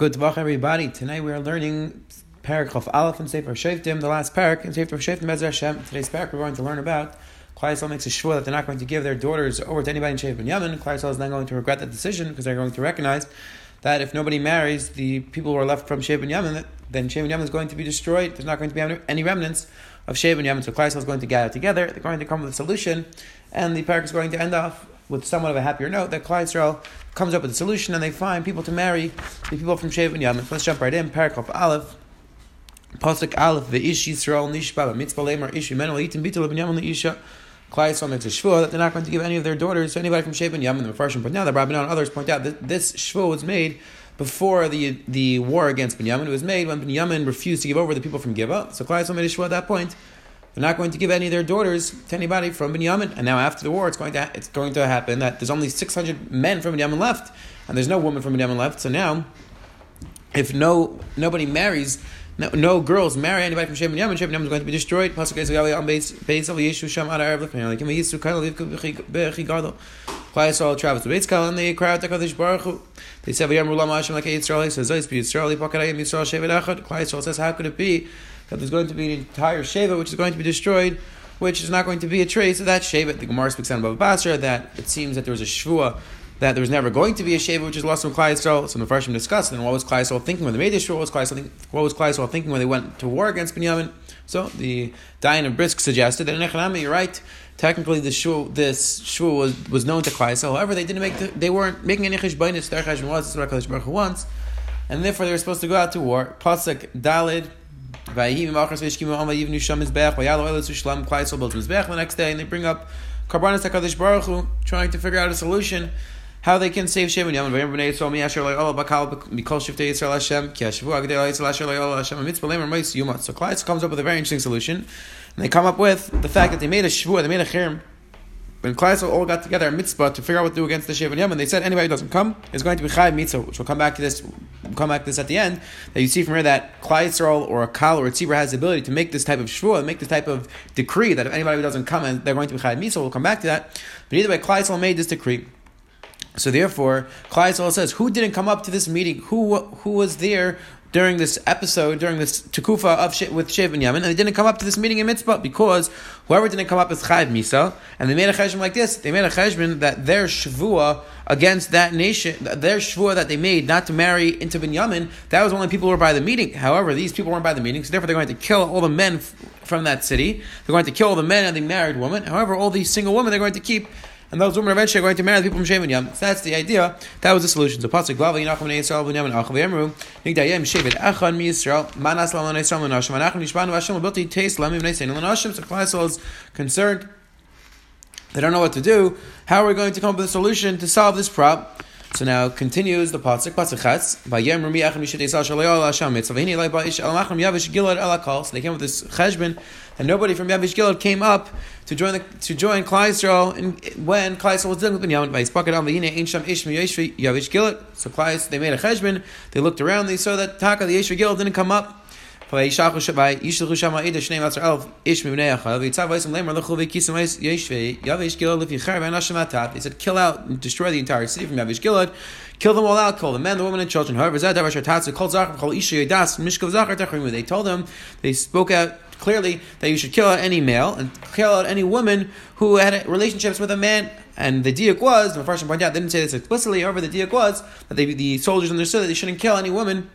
Good Vach, everybody. Tonight we are learning Parak of Aleph and Sefer Shoftim, the last parak in Sefer Shoftim Bezer Hashem. Today's parak we're going to learn about Klai makes a shvur that they're not going to give their daughters over to anybody in ben Yemen. Klai is not going to regret that decision because they're going to recognize that if nobody marries the people who are left from ben Yemen, then ben Yemen is going to be destroyed. There's not going to be any remnants of ben Yemen. So Klai is going to gather together. They're going to come with a solution, and the parak is going to end off with somewhat of a happier note that Klai Yisrael comes up with a solution and they find people to marry the people from Shev Yamin. Let's jump right in. Paragraph Aleph. Pasuk Aleph ve'ish Yisrael nishba mitzvah lemar ish yimenu itim bitul ben Yamin leisha. Klai Yisrael makes a shvua that they're not going to give any of their daughters to anybody from Shev Yamin. The Mepharshim point now the Rabbanon and others point out that this shvua was made before the the war against Binyamin. It was made when Binyamin refused to give over the people from Gibeah. So Klai Yisrael made a shvua at that point they're not going to give any of their daughters to anybody from Binyamin. And now after the war, it's going to it's going to happen that there's only 600 men from Binyamin left, and there's no woman from Binyamin left. So now, if no nobody marries, no, no girls marry anybody from Shem Binyamin, Shem Binyamin is going to be destroyed. Yisrael travels to Beis Kal and they cry out to Kadosh Baruch Hu. They say V'yam Rulam Hashem like Yisrael. Says Zois Be Yisrael Yipakadayim Yisrael Shevet Echad. Klai Yisrael says how could it be that there's going to be an entire Sheva which is going to be destroyed, which is not going to be a trace of that Sheva. The Gemara speaks on Baba Basra that it seems that there was a Shvua that there was never going to be a Sheva which is lost from Klai Yisrael. So the Farshim discussed, and what was Klai Yisrael thinking when they made this Shvua? What Yisrael, what was Klai Yisrael thinking when they went to war against Binyamin? So the Dayan of Brisk suggested that in Echanami, you're right. Technically, the shul, this shul was, was known to Klai Yisrael. However, they didn't make the, they weren't making any cheshbainis. Their cheshbon was Baruch and therefore they were supposed to go out to war. Pasuk Dalid the next day, and they bring up Karbanis HaKadosh Baruch Hu, trying to figure out a solution how they can save Shem and Yaman. Vayim b'nei Yisrael mi'asher lo'yol bakal mikol shiftei Yisrael Hashem ki hashavu agdei Yisrael asher lo'yol Hashem mitzvah lemer meis yumat. So Klai comes up with a very interesting solution, and they come up with the fact that they made a shvur, they made a chirm when Klai all got together a mitzvah to figure out what to do against the Shev and Yemen, they said anybody who doesn't come is going to be Chai mitzvah, which we'll come back to this. We'll come back to this at the end. That you see from here that Klai or a Kal or a Tzibra has the ability to make this type of shvua, make this type of decree that if anybody who doesn't come and they're going to be Chai mitzvah, we'll come back to that. But either way, Klai made this decree. So therefore, Klai says, who didn't come up to this meeting? Who who was there during this episode, during this takufa of with Shev and Yamin, and they didn't come up to this meeting in Mitzvah because whoever didn't come up is Chayiv Misa, and they made a cheshbon like this. They made a cheshbon that their shvua against that nation, their shvua that they made not to marry into Binyamin, that was only people who were by the meeting. However, these people weren't by the meeting, so therefore they're going to kill all the men f- from that city. They're going to kill all the men and the married women. However, all these single women they're going to keep and those women eventually are going to marry the people from Shem and Yam. So that's the idea. That was the solution. So pasuk Glava Yinachim Bnei Yisrael Bnei Yamin Achav Yemru Nigdayim Shevet Echad Mi Yisrael Manas Lam Bnei Yisrael Menashim Anachim Nishbanu Hashem Abilti Teis Lam Bnei Yisrael Menashim. So Klai is concerned. They don't know what to do. How are we going to come up with a solution to solve this problem? So now continues the pasuk pasuk chatz vayem rumi achem yishet yisal shalayol hasham mitzvah v'hini lay ba'ish el machem yavish gilad akol. So they came with this cheshbon, and nobody from Yavish Gilad came up to join the to join Klai in, when Klai was dealing with Binyamin. Vayispakat al v'hine ein sham ish Yavish Gilad. So Klai they made a cheshbon. They looked around. They saw that Taka the Yesh Gilad didn't come up. They said, kill out destroy the entire city from Yavish Gilad, kill them all out, kill the men, the women, and children. They told them, they spoke out clearly that you should kill out any male and kill out any woman who had relationships with a man. And the diak was, the first point out, they didn't say this explicitly, however, the diak was that they, the soldiers understood that they shouldn't kill any woman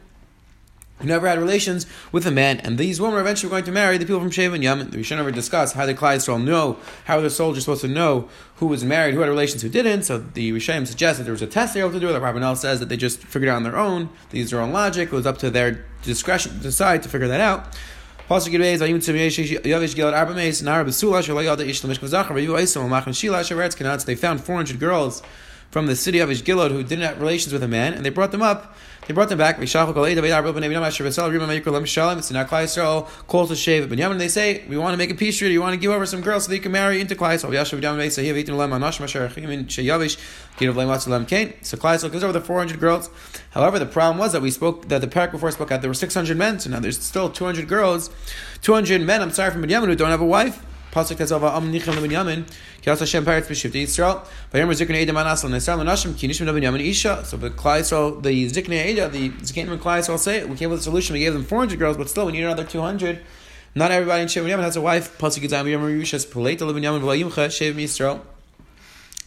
who never had relations with a man, and these women are eventually going to marry the people from Sheva and Yemen. We should never discuss how the Klai know, how the soldiers supposed to know who was married, who had relations, who didn't. So the Rishayim suggests that there was a test they were able to do. The Rabbanel says that they just figured it out on their own. They used their own logic. It was up to their discretion to decide to figure that out. They found 400 girls from the city of Ishgilad who didn't have relations with a man, and they brought them up. They brought them back. So now Klai Yisrael calls to shave Binyamin, and they say, "We want to make a peace treaty. You want to give over some girls so that you can marry into Klai Yisrael." So Klai Yisrael gives over the four hundred girls. However, the problem was that we spoke that the parak before spoke out there were six hundred men. So now there's still two hundred girls, two hundred men. I'm sorry from Binyamin who don't have a wife. Pasuk says over Am Nichem Binyamin, Kiras Hashem Paretz B'Shivta Yisrael. Vayom Ziknei Eda Man Aslan Nesar Lanashim Kinishim Binyamin Isha. So the Klai Yisrael, the Ziknei Eda, the Zikanim and Klai Yisrael say we came with a solution. We gave them 400 girls, but still we need another 200. Not everybody in Shev Yamin has a wife. Pasuk Yitzayim Yom Rishas Peleta Levin Yamin V'Layimcha Shev Yisrael.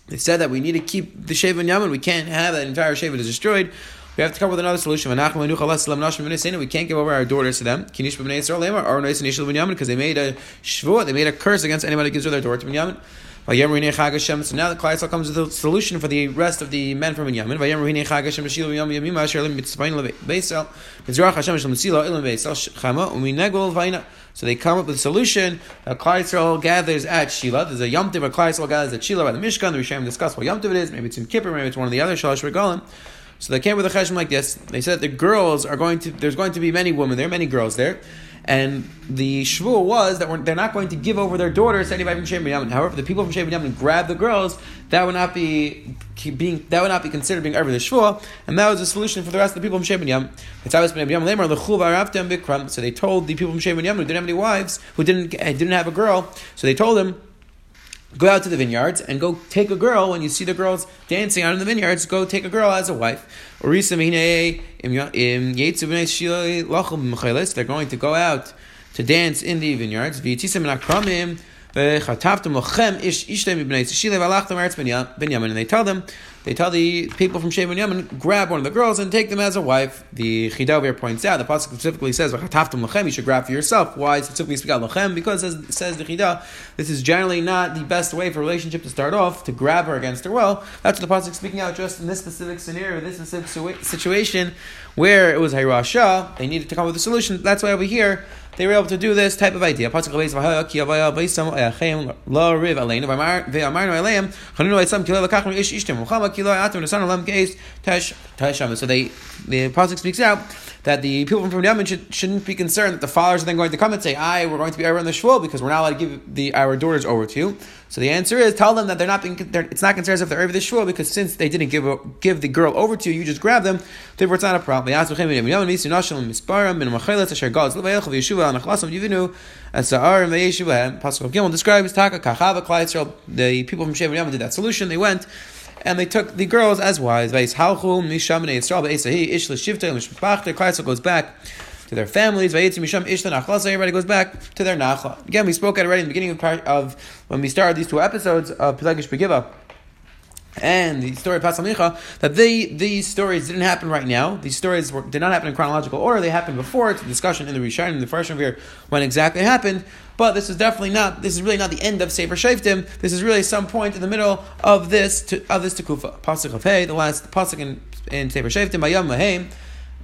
They said that we need to keep the Shev Yamin. We can't have that entire Shev is destroyed. We have to come up with another solution. We can't give over our daughters to them. Because they made a shvuah, they made a curse against anybody who gives their daughter to Binyamin. So now the Klai comes with a solution for the rest of the men from Binyamin. So they come up with a solution. Klai Yisrael gathers at Shiloh. There's a Yom Tiv, a Klai gathers at Shiloh by the Mishkan. The Rishayim discuss what Yom it is. Maybe it's in Kippur, maybe it's one of the other Shalosh Regalim. So they came with a cheshem like this. They said the girls are going to. There's going to be many women there, are many girls there, and the shvuah was that they're not going to give over their daughters to anybody from Shem Yamin. However, the people from Shem Yamin grab the girls. That would not be being. That would not be considered being over the shvuah, and that was a solution for the rest of the people from Shem Yamin. So they told the people from Shem Yamin who didn't have any wives, who didn't eh, didn't have a girl. So they told them go out to the vineyards and go take a girl. When you see the girls dancing out in the vineyards go take a girl as a wife. They're going to go out to dance in the vineyards and they tell them, they tell the people from Shem and Yemen, grab one of the girls and take them as a wife. The Chida points out, the Pasuk specifically says, you should grab for yourself. Why specifically speak out lachem? Because as says the Chidah, this is generally not the best way for a relationship to start off, to grab her against her will. That's what the Pasuk speaking out just in this specific scenario, this specific situation, where it was Hayrasha, they needed to come with a solution. That's why over here, they were able to do this type of idea. So they, the Pasuk speaks out that the people from Yemen should, shouldn't be concerned that the fathers are then going to come and say, "I, we're going to be over in the shvul because we're not allowed to give the our daughters over to you." So the answer is, tell them that they're not being. They're, it's not considered as if they're over the shvul because since they didn't give give the girl over to you, you just grab them. Therefore, it's not a problem. Gimel describes The people from Shem did that solution. They went and they took the girls as wives. Goes back to their families. Everybody goes back to their nachla. Again, we spoke at already in the beginning of, of when we started these two episodes of Pelagish Begiva and the story of Pasamicha, that they these stories didn't happen right now. These stories were, did not happen in chronological order. They happened before. It's a discussion in the Rishon in the first here when exactly happened. But this is definitely not. This is really not the end of Sefer Shaftim. This is really some point in the middle of this to, of this Tekufa. Pasuk of Hey, the last pasuk in, in Sefer Shaftim, Yom Mahem.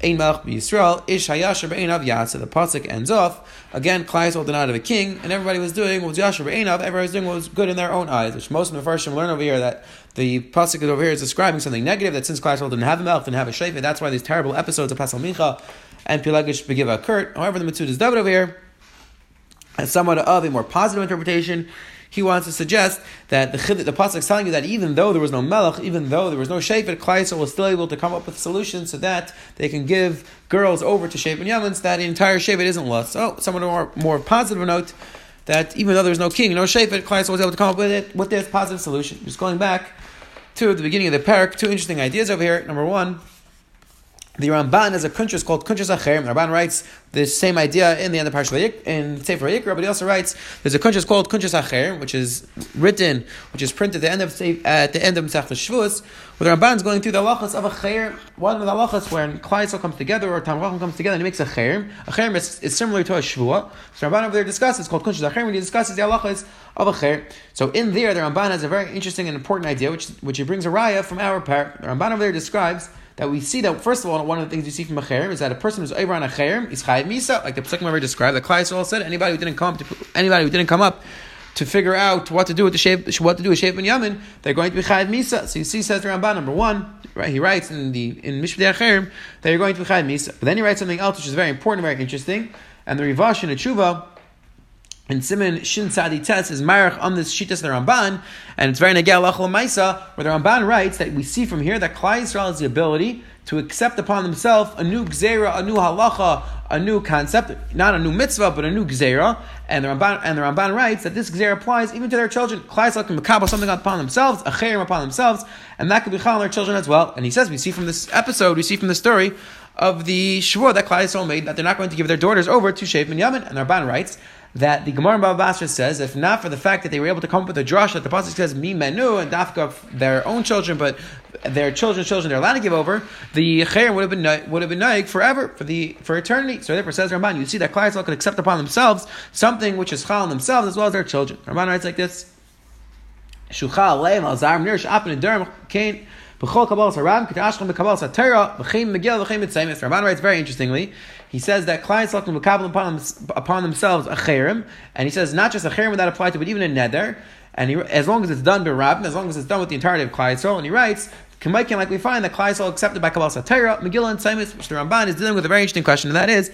Ein Melch Yisrael, Ish Hayasher Be'enav Yatsa. The pasuk ends off again. Klai did not have a king, and everybody was doing what was Yasher Be'enav. Everybody was doing what was good in their own eyes. Which most of the first learn over here that the pasuk over here is describing something negative. That since Klai didn't have a Melch, didn't have a Shefet, that's why these terrible episodes of Pasal Micha and Pilagish Begiva occurred. However, the Metzudas David over here as somewhat of a more positive interpretation. He wants to suggest that the the pasuk is telling you that even though there was no melech, even though there was no shefet, Klaisel was still able to come up with solutions so that they can give girls over to Shevet Yamans that the entire Shevet isn't lost. So, somewhat more more positive note that even though there was no king, no Shevet, Klaisel was able to come up with it with this positive solution. Just going back to the beginning of the parak, two interesting ideas over here. Number one. The Ramban has a kuntres called Kuntres Acher. The Ramban writes the same idea in the end of Parshat in Sefer Yikra, but he also writes there's a kuntres called Kuntres Acher, which is written, which is printed at the end of at the end of Masech Shavuos, where the Ramban is going through the halachas of a chair. One of the halachas when Klaisel comes together or Tam comes together and he makes a chair. A is, is, similar to a shvua. So Ramban over there discusses called Kuntres Acher when he discusses the halachas of a chair. So in there, the Ramban has a very interesting and important idea, which which he brings a raya from our part. The Ramban over there describes that we see that first of all, one of the things you see from a cherem is that a person who's over on a cherem is chayiv misa, like the Pesachim ever described. The Klai all said anybody who didn't come up to, anybody who didn't come up to figure out what to do with the shape, what to do with shape and yamin, they're going to be chayiv misa. So you see, says the Ramban number one, right? He writes in the in Mishpah Cherem that you're going to be chayiv misa. But then he writes something else which is very important, very interesting, and the Rivash in a tshuva and Simon Shin Sadi Tes is Marach on this Shitas the Ramban, and it's very Nagel Lachol Maisa, where the Ramban writes that we see from here that Klai Yisrael has the ability to accept upon themselves a new gzera, a new halacha a new concept, not a new mitzvah, but a new gzera. And the Ramban and the Ramban writes that this gzera applies even to their children. Klai Israel can makabel something upon themselves, a chayim upon themselves, and that could be chal on their children as well. And he says we see from this episode, we see from the story of the Shavuot that Klai Yisrael made that they're not going to give their daughters over to Shev and Yamin. And the Ramban writes that the Gemara Baba Basra says, if not for the fact that they were able to come up with a drush that the pasuk says mi menu and dafka their own children, but their children's children they're allowed to give over, the chayim would have been would have been naik forever for the for eternity. So therefore, says Ramban, you see that Klai could accept upon themselves something which is chal on themselves as well as their children. Ramban writes like this: Shuchal leim al zarm nirish apin derm kain. Ramban writes very interestingly he says that clients looking upon, upon themselves a and he says not just a cherem that apply to, but even a neder. And he, as long as it's done by Rabbin, as long as it's done with the entirety of Klai Yisrael, and he writes, like we find that Klai Yisrael accepted by Kabbalah Satira, Megillah and Saimis, which the Ramban is dealing with a very interesting question, and that is,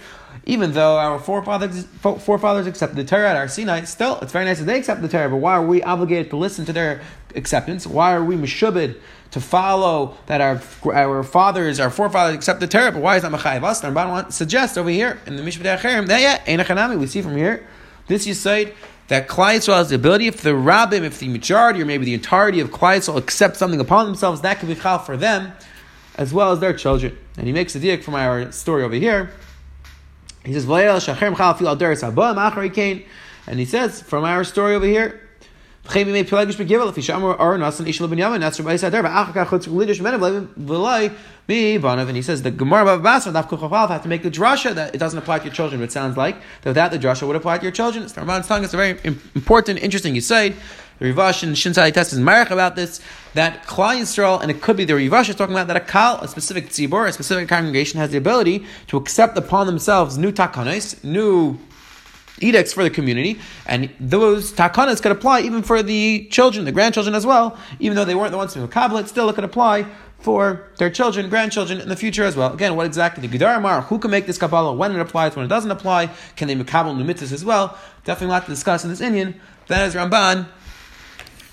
even though our forefathers forefathers accepted the Torah at our Sinai, still it's very nice that they accept the Torah, but why are we obligated to listen to their acceptance? Why are we meshubed to follow that our our fathers, our forefathers accept the Torah, but why is that Machayev us? The Ramban suggests over here in the Mishpat Acherim that yeah, Einachanami, we see from here, this say that Klai Yisrael has the ability, if the rabbim, if the majority, or maybe the entirety of Klai Yisrael accept something upon themselves, that can be chal for them, as well as their children. And he makes a diak from our story over here. He says, and he says from our story over here, and he says the Gemara of Basra have to make the drasha that it doesn't apply to your children. It sounds like that without the drasha would apply to your children. It's The Ramban's telling us a very important, interesting You say The Rivash and Shinsai test is marach about this that Klal Yisrael, and it could be the Rivash is talking about that a kal, a specific tzibor, a specific congregation has the ability to accept upon themselves new takanos, new edicts for the community, and those takanas could apply even for the children, the grandchildren as well, even though they weren't the ones who were still it could apply for their children, grandchildren in the future as well. Again, what exactly the Gedar Amar, who can make this Kabbalah, when it applies, when it doesn't apply, can they make Makabal Numitzis as well? Definitely a lot to discuss in this Indian. That is Ramban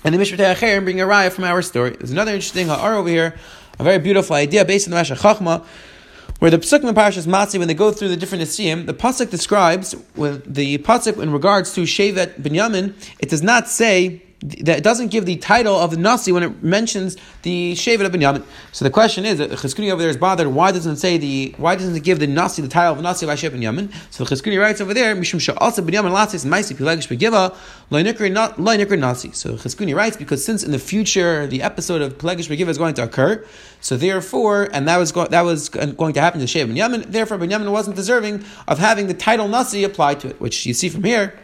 and the Mishpat Acher bring a raya from our story. There's another interesting ha'ar over here, a very beautiful idea based on the Rashi Chachma, where the Pesuk in Parashas Masei, when they go through the different Nisiyim, the Pasuk describes, with the Pasuk in regards to Shevet Binyamin, it does not say that it doesn't give the title of the Nasi when it mentions the Shevet of Binyamin. So the question is, the Chizkuni over there is bothered. Why doesn't it say the? Why doesn't it give the Nasi the title of Nasi by Shevet Binyamin? So the Chizkuni writes over there, Mishum also Binyamin Latzis Maisi Pilagish Begiva Loinikri Nasi. So Chizkuni writes because since in the future the episode of Pilagish Begiva is going to occur, so therefore, and that was go, that was going to happen to Shevet Binyamin. Therefore, Binyamin wasn't deserving of having the title Nasi applied to it, which you see from here.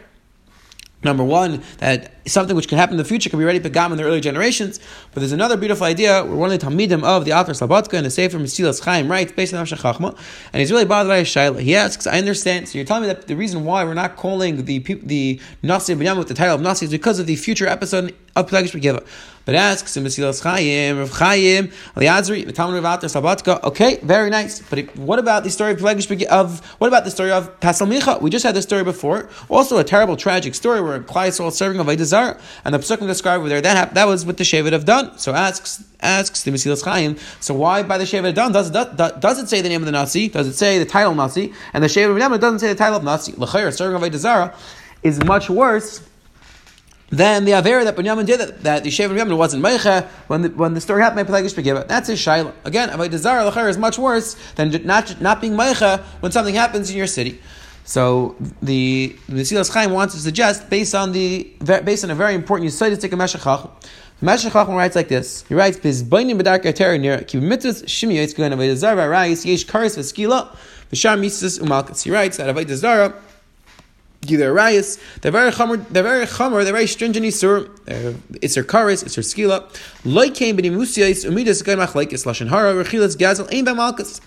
Number one, that something which can happen in the future can be ready pegam in the early generations. But there's another beautiful idea where one of the Talmidim of the author Slabodka and the Sefer Mesilas Chaim writes based on Chachma, and he's really bothered by a shaila. He asks, I understand, so you're telling me that the reason why we're not calling the the Nasi Binyamin with the title of Nasi is because of the future episode of Plagish Begiva. But asks in Mesilas Chaim, Rav Chaim, Aliazri, the Talmud of Atar Slabodka, okay, very nice. But what about the story of of, what about the story of Tasal Micha? We just had this story before. Also a terrible, tragic story where Klai Yisrael serving of Avodah Zarah, and the Pesukim describe over there that that was with the Shevet of Dan. So asks asks the Mesilas Chaim. So why by the Shevet of Dan does, does, does it say the name of the Nazi? Does it say the title of Nazi? And the Shevet of Dan doesn't say the title of Nazi. L'chayr serving of Zarah is much worse than the Avera that Binyamin did, that, that the Shevet of Binyamin wasn't Meicha when the, when the story happened. That's his Shaila. Again, Avodah Zarah is much worse than not, not being Meicha when something happens in your city. So the Mesilas Chaim wants to suggest based on the based on a very important Yisaitistic Meshachach. Meshach writes like this. He writes, "Bizbainim b'dark ateri near ki mitzvahs shimi yitzk going avodah zara rayis yesh karis v'skila v'shar mitzvahs umalkas." He writes that avodah zara either rayis they're very chomer they're very chomer they're very stringent isur uh, it's her karis it's her skila loy came b'nim musiyis umidas goy machlekes lashon hara rechilas gazel ein b'malkas.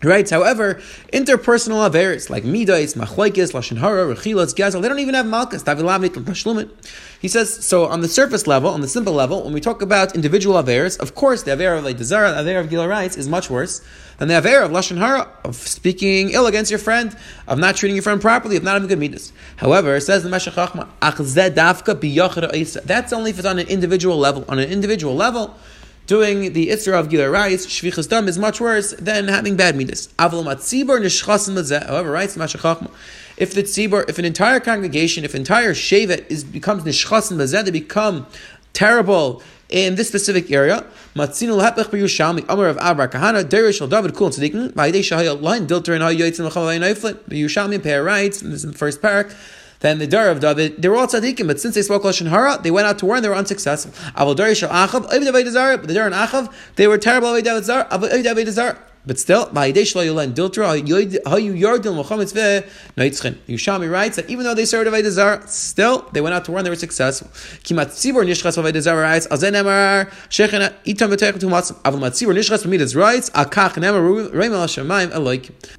Writes, however, interpersonal affairs like midais, machlekes, lashon hara, rechilas, gazel, they don't even have malchus. He says, so on the surface level, on the simple level, when we talk about individual affairs, of course, the affair of like Dezara, the affair of Gila rights is much worse than the affair of lashon hara, of speaking ill against your friend, of not treating your friend properly, of not having good midas. However, says the Meshach Chachma, that's only if it's on an individual level. On an individual level, doing the Isra of Gila rights, Shvichas Dam is much worse than having bad midas. However, writes if the tzibur, if an entire congregation, if entire shevet is becomes nishchasin bazeh, they become terrible in this specific area. Matzinu lepech b'Yushalmi Amar of Abra Kahana Derish al David Kul Tzadikin Vayidei Shahayel Line Dilter and Hayoyitzim Lechavay Neiflit B'Yushalmi Pair writes. This is the first parak. Then the Dar of David, they were all tzaddikim, but since they spoke lashon hara, they went out to war and they were unsuccessful. Aval Darish Achav, the Dar and Achav, they were terrible. By David Zar, but still, How you Yordil Mohammed's Noitskin. Yushami writes that even though they served Avodah Zarah, still they went out to war and they were successful. Writes,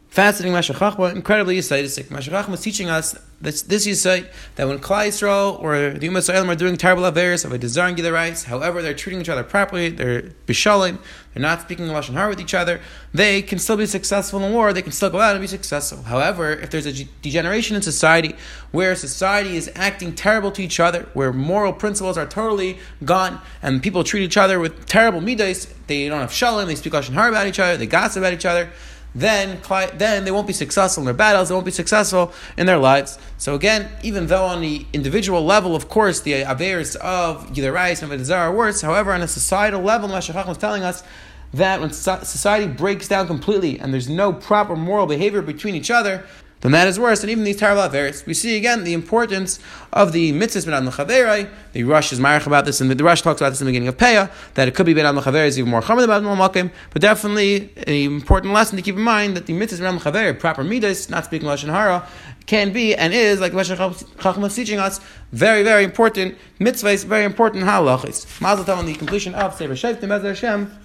Fascinating Mashachachma, incredibly Yisaidistic. Mashachachma is teaching us this, this Yisaid, that when Klai Yisrael or the Ummah Yisrael are doing terrible affairs of a desiring their rights, however, they're treating each other properly, they're bishalim, they're not speaking Lashon Har with each other, they can still be successful in war, they can still go out and be successful. However, if there's a degeneration in society where society is acting terrible to each other, where moral principles are totally gone, and people treat each other with terrible midas, they don't have shalom, they speak Lashon Har about each other, they gossip about each other, then, then they won't be successful in their battles, they won't be successful in their lives. So again, even though on the individual level, of course, the avers of either Yidarais and Vedazar are worse, however, on a societal level, Mashachach is telling us that when society breaks down completely and there's no proper moral behavior between each other, then that is worse than even these terrible affairs. We see again the importance of the mitzvahs ben al The Rosh is marich about this, and the, the Rosh talks about this in the beginning of Peah, that it could be ben al is even more common about Malmakim, but definitely an important lesson to keep in mind that the mitzvahs ben al proper midas, not speaking Lashon Hara, can be and is, like Lashon Chacham is teaching us, very, very important mitzvahs, very important halachis. Mazel tov on the completion of Sefer Shaytim Hashem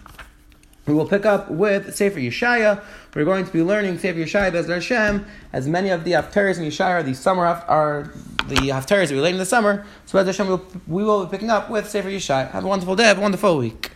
we will pick up with Sefer Yeshaya. We're going to be learning Sefer Yeshaya Bezer Hashem, as many of the Haftarahs in Yeshaya are the summer are the Haftarahs that we late in the summer. So Bezer Hashem, we will, we will be picking up with Sefer Yeshaya. Have a wonderful day, have a wonderful week.